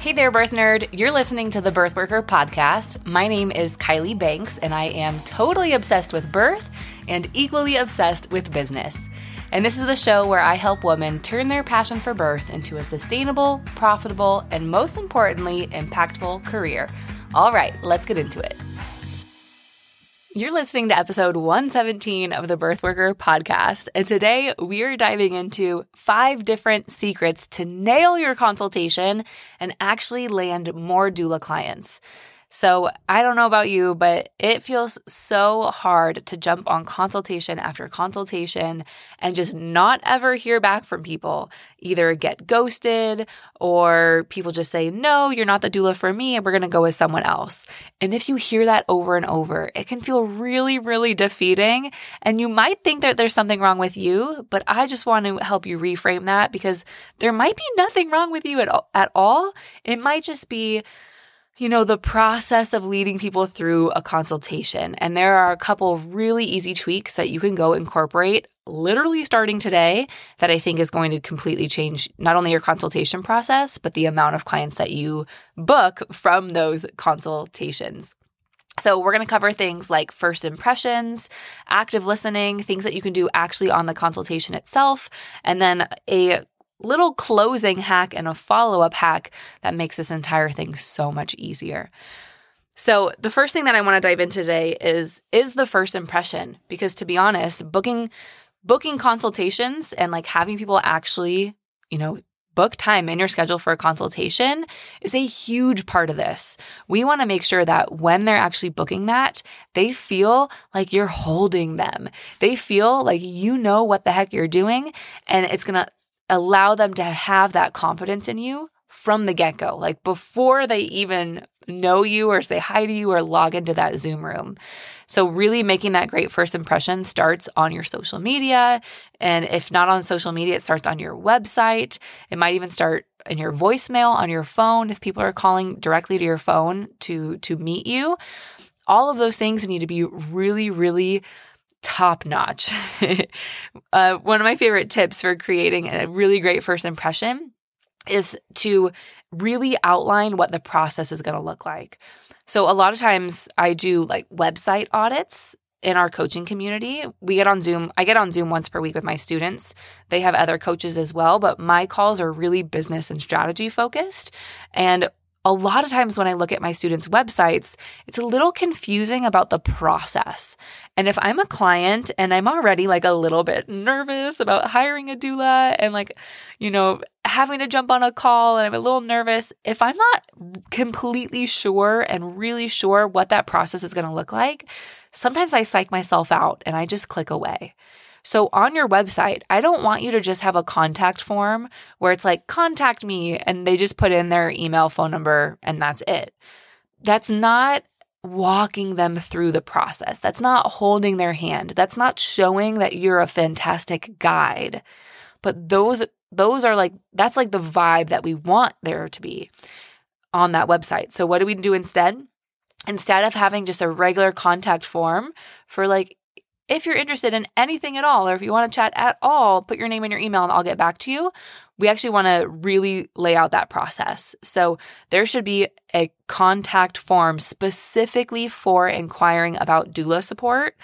Hey there, birth nerd. You're listening to the Birth Worker podcast. My name is Kylie Banks, and I am totally obsessed with birth and equally obsessed with business. And this is the show where I help women turn their passion for birth into a sustainable, profitable, and most importantly, impactful career. All right, let's get into it. You're listening to episode 117 of the Birth Worker podcast, and today we are diving into five different secrets to nail your consultation and actually land more doula clients. So I don't know about you, but it feels so hard to jump on consultation after consultation and just not ever hear back from people. Either get ghosted or people just say, no, you're not the doula for me, and we're going to go with someone else. And if you hear that over and over, it can feel really, really defeating. And you might think that there's something wrong with you, but I just want to help you reframe that because there might be nothing wrong with you at, at all. It might just be, you know, the process of leading people through a consultation. And there are a couple really easy tweaks that you can go incorporate literally starting today that I think is going to completely change not only your consultation process, but the amount of clients that you book from those consultations. So, we're going to cover things like first impressions, active listening, things that you can do actually on the consultation itself, and then a little closing hack and a follow up hack that makes this entire thing so much easier. So, the first thing that I want to dive into today is is the first impression because to be honest, booking booking consultations and like having people actually, you know, book time in your schedule for a consultation is a huge part of this. We want to make sure that when they're actually booking that, they feel like you're holding them. They feel like you know what the heck you're doing and it's going to allow them to have that confidence in you from the get go, like before they even know you or say hi to you or log into that Zoom room. So, really making that great first impression starts on your social media. And if not on social media, it starts on your website. It might even start in your voicemail on your phone if people are calling directly to your phone to, to meet you. All of those things need to be really, really top notch. uh, one of my favorite tips for creating a really great first impression is to really outline what the process is going to look like. So, a lot of times I do like website audits in our coaching community. We get on Zoom. I get on Zoom once per week with my students. They have other coaches as well, but my calls are really business and strategy focused. And a lot of times when I look at my students' websites, it's a little confusing about the process. And if I'm a client and I'm already like a little bit nervous about hiring a doula and like, you know, having to jump on a call and I'm a little nervous, if I'm not completely sure and really sure what that process is going to look like, sometimes I psych myself out and I just click away. So on your website, I don't want you to just have a contact form where it's like, contact me, and they just put in their email, phone number, and that's it. That's not walking them through the process. That's not holding their hand. That's not showing that you're a fantastic guide. But those those are like that's like the vibe that we want there to be on that website. So what do we do instead? Instead of having just a regular contact form for like if you're interested in anything at all, or if you want to chat at all, put your name and your email and I'll get back to you. We actually want to really lay out that process. So there should be a contact form specifically for inquiring about doula support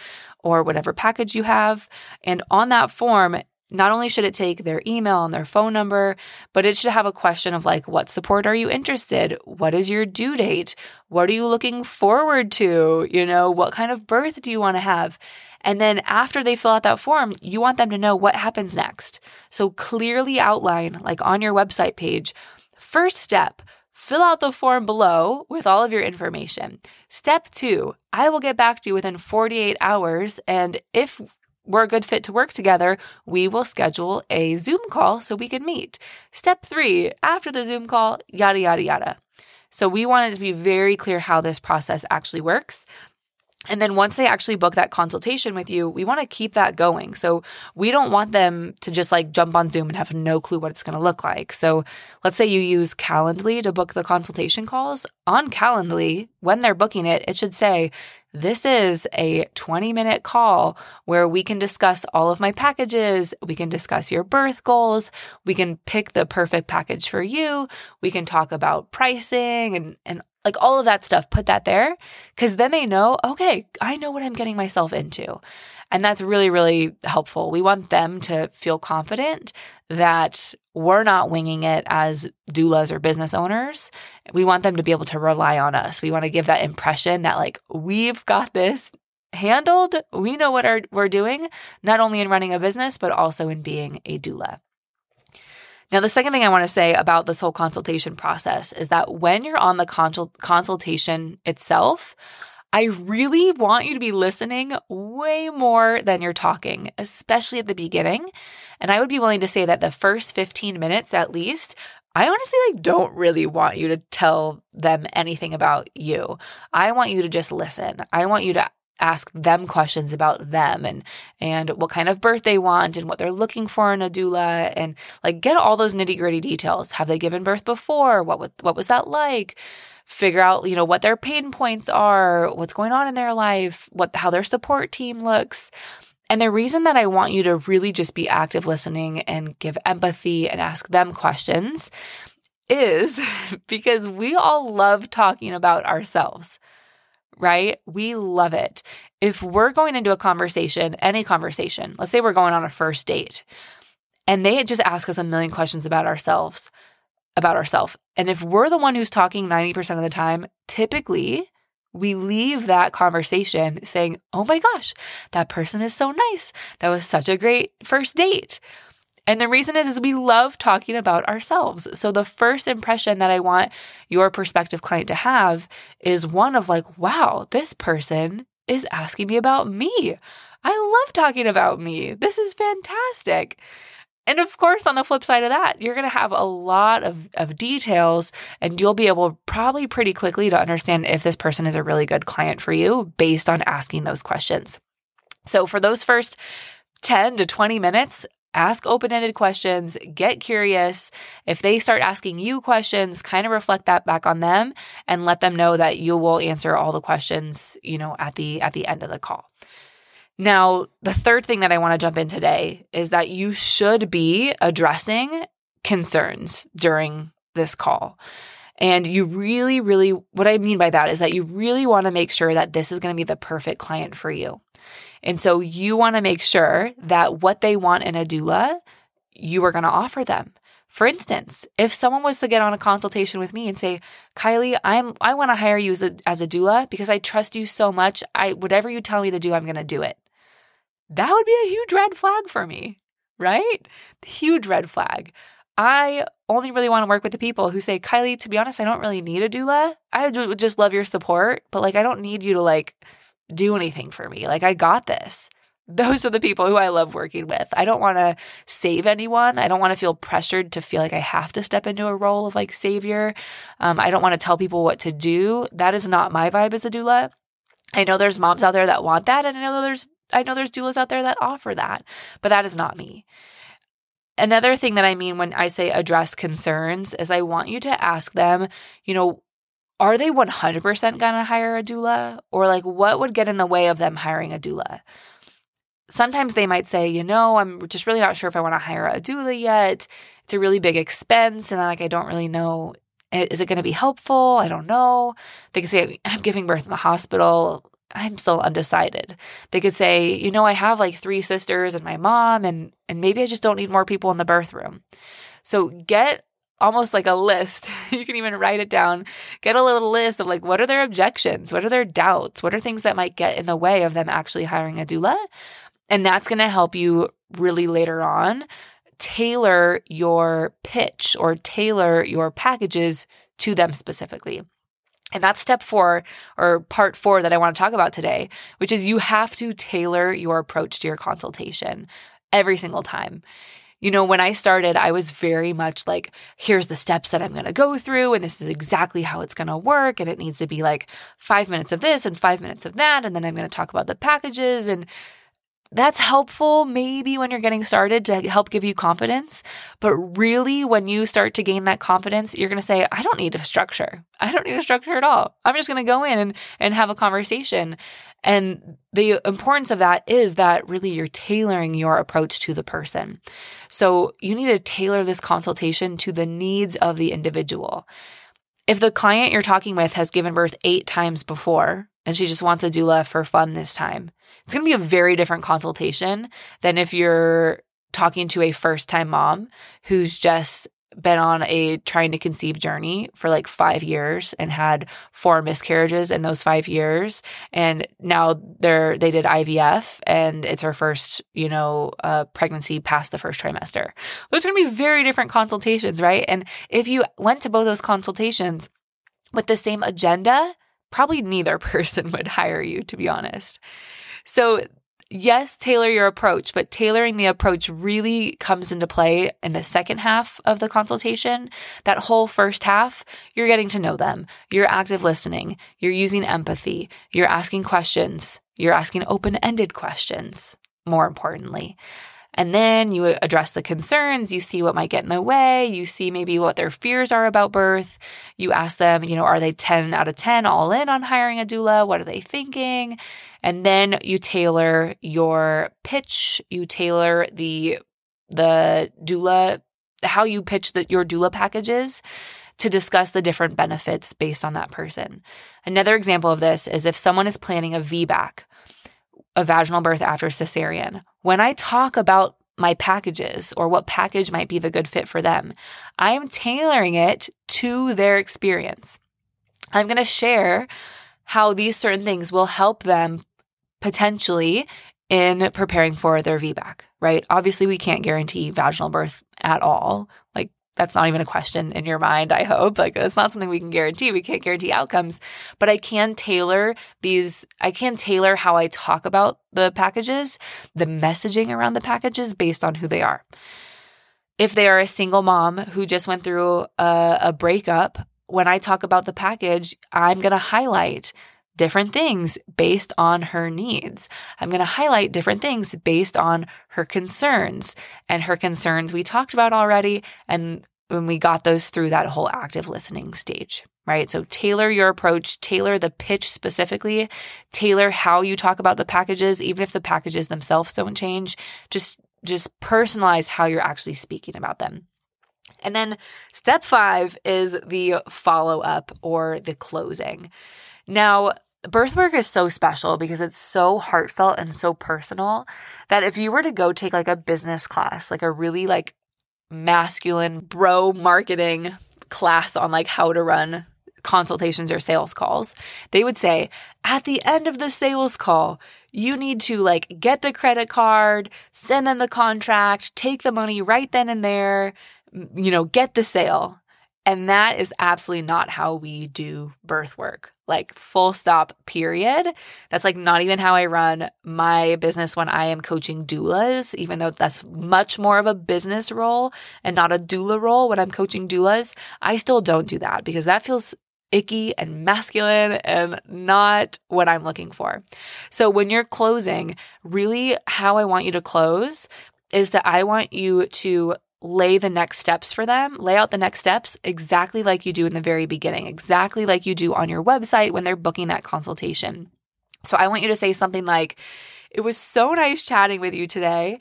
or whatever package you have. And on that form, not only should it take their email and their phone number, but it should have a question of like, what support are you interested? What is your due date? What are you looking forward to? You know, what kind of birth do you want to have? And then after they fill out that form, you want them to know what happens next. So clearly outline, like on your website page, first step, fill out the form below with all of your information. Step two, I will get back to you within 48 hours. And if we're a good fit to work together, we will schedule a Zoom call so we can meet. Step three, after the Zoom call, yada, yada, yada. So we wanted to be very clear how this process actually works. And then once they actually book that consultation with you, we want to keep that going. So we don't want them to just like jump on Zoom and have no clue what it's going to look like. So let's say you use Calendly to book the consultation calls. On Calendly, when they're booking it, it should say, this is a 20 minute call where we can discuss all of my packages. We can discuss your birth goals. We can pick the perfect package for you. We can talk about pricing and, and like all of that stuff, put that there because then they know, okay, I know what I'm getting myself into. And that's really, really helpful. We want them to feel confident that we're not winging it as doulas or business owners. We want them to be able to rely on us. We want to give that impression that, like, we've got this handled. We know what our, we're doing, not only in running a business, but also in being a doula. Now, the second thing I want to say about this whole consultation process is that when you're on the consult- consultation itself, I really want you to be listening way more than you're talking, especially at the beginning. And I would be willing to say that the first 15 minutes at least, I honestly like don't really want you to tell them anything about you. I want you to just listen. I want you to ask them questions about them and and what kind of birth they want and what they're looking for in a doula and like get all those nitty gritty details. Have they given birth before? What what was that like? Figure out you know what their pain points are, what's going on in their life, what how their support team looks. And the reason that I want you to really just be active listening and give empathy and ask them questions is because we all love talking about ourselves right? We love it. If we're going into a conversation, any conversation, let's say we're going on a first date, and they just ask us a million questions about ourselves, about ourselves. And if we're the one who's talking 90% of the time, typically we leave that conversation saying, Oh my gosh, that person is so nice. That was such a great first date. And the reason is, is we love talking about ourselves. So the first impression that I want your prospective client to have is one of like, wow, this person is asking me about me. I love talking about me. This is fantastic. And of course, on the flip side of that, you're going to have a lot of, of details and you'll be able probably pretty quickly to understand if this person is a really good client for you based on asking those questions. So for those first 10 to 20 minutes, ask open ended questions, get curious. If they start asking you questions, kind of reflect that back on them and let them know that you will answer all the questions, you know, at the at the end of the call. Now, the third thing that I want to jump in today is that you should be addressing concerns during this call. And you really, really, what I mean by that is that you really want to make sure that this is going to be the perfect client for you. And so you want to make sure that what they want in a doula, you are going to offer them. For instance, if someone was to get on a consultation with me and say, "Kylie, I'm I want to hire you as a, as a doula because I trust you so much. I whatever you tell me to do, I'm going to do it." That would be a huge red flag for me, right? Huge red flag. I only really want to work with the people who say, "Kylie, to be honest, I don't really need a doula. I would just love your support, but like I don't need you to like do anything for me. Like, I got this. Those are the people who I love working with. I don't want to save anyone. I don't want to feel pressured to feel like I have to step into a role of like savior. Um, I don't want to tell people what to do. That is not my vibe as a doula. I know there's moms out there that want that, and I know there's I know there's doulas out there that offer that, but that is not me. Another thing that I mean when I say address concerns is I want you to ask them, you know, are they 100% going to hire a doula? Or like, what would get in the way of them hiring a doula? Sometimes they might say, you know, I'm just really not sure if I want to hire a doula yet. It's a really big expense. And like, I don't really know. Is it going to be helpful? I don't know. They could say, I'm giving birth in the hospital. I'm still undecided. They could say, you know, I have like three sisters and my mom, and and maybe I just don't need more people in the birth room. So get almost like a list. you can even write it down. Get a little list of like what are their objections? What are their doubts? What are things that might get in the way of them actually hiring a doula? And that's going to help you really later on tailor your pitch or tailor your packages to them specifically. And that's step four or part four that I want to talk about today, which is you have to tailor your approach to your consultation every single time You know, when I started, I was very much like, here's the steps that I'm going to go through, and this is exactly how it's going to work. And it needs to be like five minutes of this and five minutes of that. And then I'm going to talk about the packages. And that's helpful maybe when you're getting started to help give you confidence. But really, when you start to gain that confidence, you're going to say, I don't need a structure. I don't need a structure at all. I'm just going to go in and, and have a conversation. And the importance of that is that really you're tailoring your approach to the person. So you need to tailor this consultation to the needs of the individual. If the client you're talking with has given birth eight times before and she just wants a doula for fun this time, it's going to be a very different consultation than if you're talking to a first time mom who's just been on a trying to conceive journey for like five years and had four miscarriages in those five years and now they're they did ivf and it's her first you know uh, pregnancy past the first trimester. Those are going to be very different consultations right? And if you went to both those consultations with the same agenda probably neither person would hire you to be honest so, yes, tailor your approach, but tailoring the approach really comes into play in the second half of the consultation. That whole first half, you're getting to know them, you're active listening, you're using empathy, you're asking questions, you're asking open ended questions, more importantly. And then you address the concerns, you see what might get in the way, you see maybe what their fears are about birth. You ask them, you know, are they 10 out of 10 all in on hiring a doula? What are they thinking? And then you tailor your pitch, you tailor the the doula how you pitch the, your doula packages to discuss the different benefits based on that person. Another example of this is if someone is planning a VBAC a vaginal birth after cesarean, when I talk about my packages or what package might be the good fit for them, I am tailoring it to their experience. I'm going to share how these certain things will help them potentially in preparing for their VBAC, right? Obviously, we can't guarantee vaginal birth at all. Like that's not even a question in your mind, I hope. Like, that's not something we can guarantee. We can't guarantee outcomes, but I can tailor these, I can tailor how I talk about the packages, the messaging around the packages based on who they are. If they are a single mom who just went through a, a breakup, when I talk about the package, I'm going to highlight different things based on her needs. I'm going to highlight different things based on her concerns. And her concerns we talked about already. And when we got those through that whole active listening stage, right? So tailor your approach, tailor the pitch specifically, tailor how you talk about the packages, even if the packages themselves don't change. Just just personalize how you're actually speaking about them. And then step five is the follow up or the closing. Now, birth work is so special because it's so heartfelt and so personal that if you were to go take like a business class, like a really like masculine bro marketing class on like how to run consultations or sales calls, they would say at the end of the sales call, you need to like get the credit card, send them the contract, take the money right then and there, you know, get the sale. And that is absolutely not how we do birth work. Like, full stop, period. That's like not even how I run my business when I am coaching doulas, even though that's much more of a business role and not a doula role when I'm coaching doulas. I still don't do that because that feels icky and masculine and not what I'm looking for. So, when you're closing, really how I want you to close is that I want you to lay the next steps for them, lay out the next steps exactly like you do in the very beginning, exactly like you do on your website when they're booking that consultation. So I want you to say something like, It was so nice chatting with you today.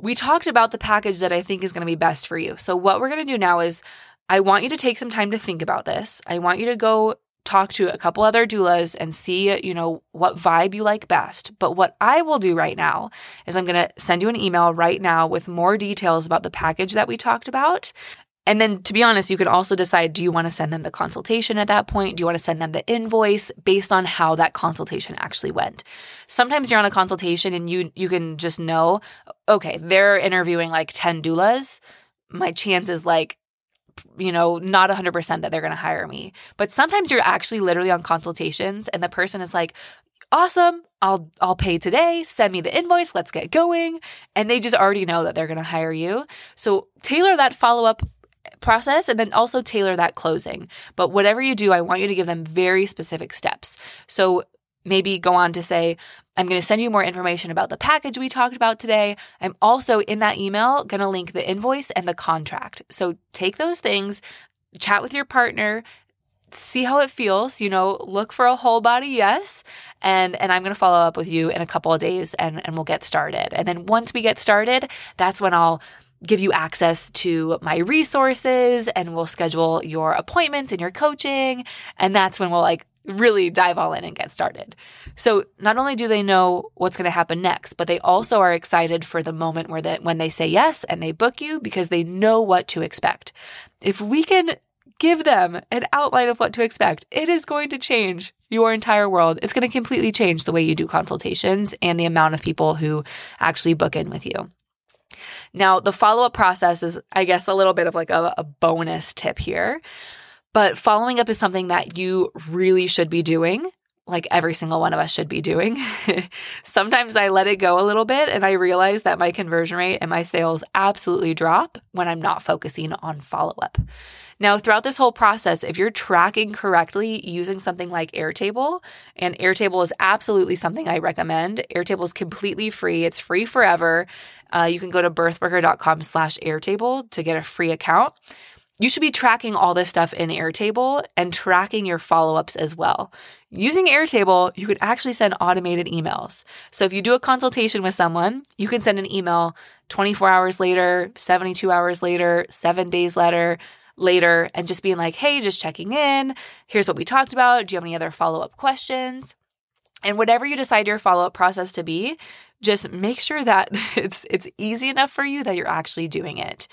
We talked about the package that I think is going to be best for you. So, what we're going to do now is I want you to take some time to think about this. I want you to go talk to a couple other doulas and see, you know, what vibe you like best. But what I will do right now is I'm going to send you an email right now with more details about the package that we talked about. And then to be honest, you can also decide do you want to send them the consultation at that point? Do you want to send them the invoice based on how that consultation actually went? Sometimes you're on a consultation and you you can just know, okay, they're interviewing like 10 doulas. My chance is like you know, not 100% that they're going to hire me. But sometimes you're actually literally on consultations and the person is like, awesome. I'll I'll pay today. Send me the invoice. Let's get going. And they just already know that they're going to hire you. So tailor that follow-up process and then also tailor that closing. But whatever you do, I want you to give them very specific steps. So maybe go on to say, I'm going to send you more information about the package we talked about today. I'm also in that email going to link the invoice and the contract. So take those things, chat with your partner, see how it feels, you know, look for a whole body yes, and and I'm going to follow up with you in a couple of days and and we'll get started. And then once we get started, that's when I'll give you access to my resources and we'll schedule your appointments and your coaching and that's when we'll like really dive all in and get started. So not only do they know what's going to happen next, but they also are excited for the moment where that when they say yes and they book you because they know what to expect. If we can give them an outline of what to expect, it is going to change your entire world. It's going to completely change the way you do consultations and the amount of people who actually book in with you. Now, the follow up process is, I guess, a little bit of like a, a bonus tip here. But following up is something that you really should be doing like every single one of us should be doing. Sometimes I let it go a little bit and I realize that my conversion rate and my sales absolutely drop when I'm not focusing on follow up. Now, throughout this whole process, if you're tracking correctly using something like Airtable, and Airtable is absolutely something I recommend. Airtable is completely free. It's free forever. Uh, you can go to birthworker.com slash Airtable to get a free account you should be tracking all this stuff in Airtable and tracking your follow ups as well. Using Airtable, you could actually send automated emails. So if you do a consultation with someone, you can send an email 24 hours later, 72 hours later, seven days later, later, and just being like, hey, just checking in. Here's what we talked about. Do you have any other follow up questions? And whatever you decide your follow up process to be, just make sure that it's it's easy enough for you that you're actually doing it.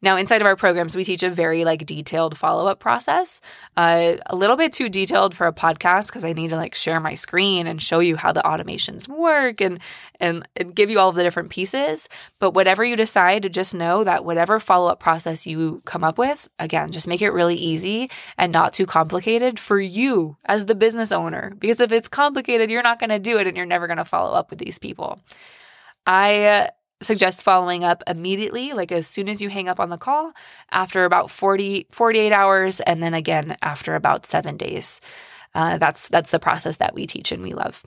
Now, inside of our programs, we teach a very like detailed follow up process, uh, a little bit too detailed for a podcast because I need to like share my screen and show you how the automations work and, and and give you all the different pieces. But whatever you decide, just know that whatever follow up process you come up with, again, just make it really easy and not too complicated for you as the business owner. Because if it's complicated, you're not going to do it and you're never going to follow up with these people. I suggest following up immediately, like as soon as you hang up on the call, after about 40, 48 hours, and then again after about seven days. Uh, that's that's the process that we teach and we love.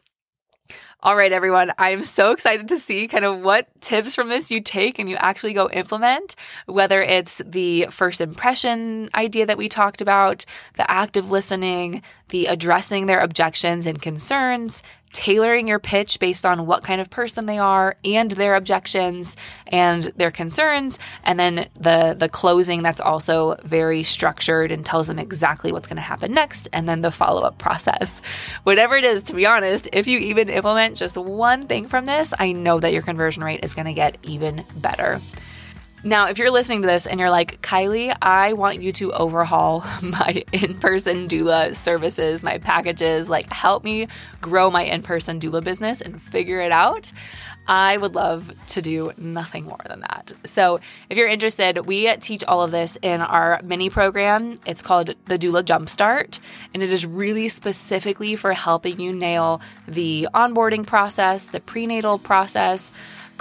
All right, everyone, I'm so excited to see kind of what tips from this you take and you actually go implement, whether it's the first impression idea that we talked about, the active listening, the addressing their objections and concerns, tailoring your pitch based on what kind of person they are and their objections and their concerns. And then the the closing that's also very structured and tells them exactly what's going to happen next and then the follow-up process. Whatever it is to be honest if you even implement just one thing from this i know that your conversion rate is going to get even better now, if you're listening to this and you're like, Kylie, I want you to overhaul my in person doula services, my packages, like help me grow my in person doula business and figure it out. I would love to do nothing more than that. So, if you're interested, we teach all of this in our mini program. It's called the Doula Jumpstart, and it is really specifically for helping you nail the onboarding process, the prenatal process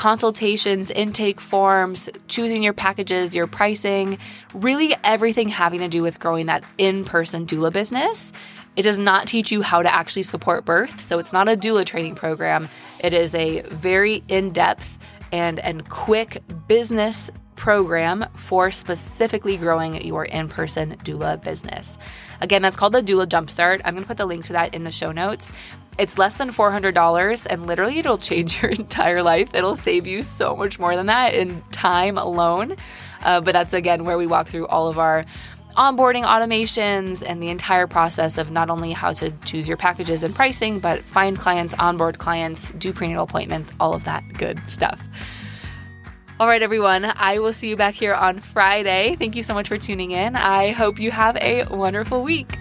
consultations, intake forms, choosing your packages, your pricing, really everything having to do with growing that in person doula business. It does not teach you how to actually support birth. So it's not a doula training program. It is a very in depth and, and quick business program for specifically growing your in person doula business. Again, that's called the Doula Jumpstart. I'm going to put the link to that in the show notes. It's less than $400 and literally it'll change your entire life. It'll save you so much more than that in time alone. Uh, but that's again where we walk through all of our onboarding automations and the entire process of not only how to choose your packages and pricing, but find clients, onboard clients, do prenatal appointments, all of that good stuff. All right, everyone, I will see you back here on Friday. Thank you so much for tuning in. I hope you have a wonderful week.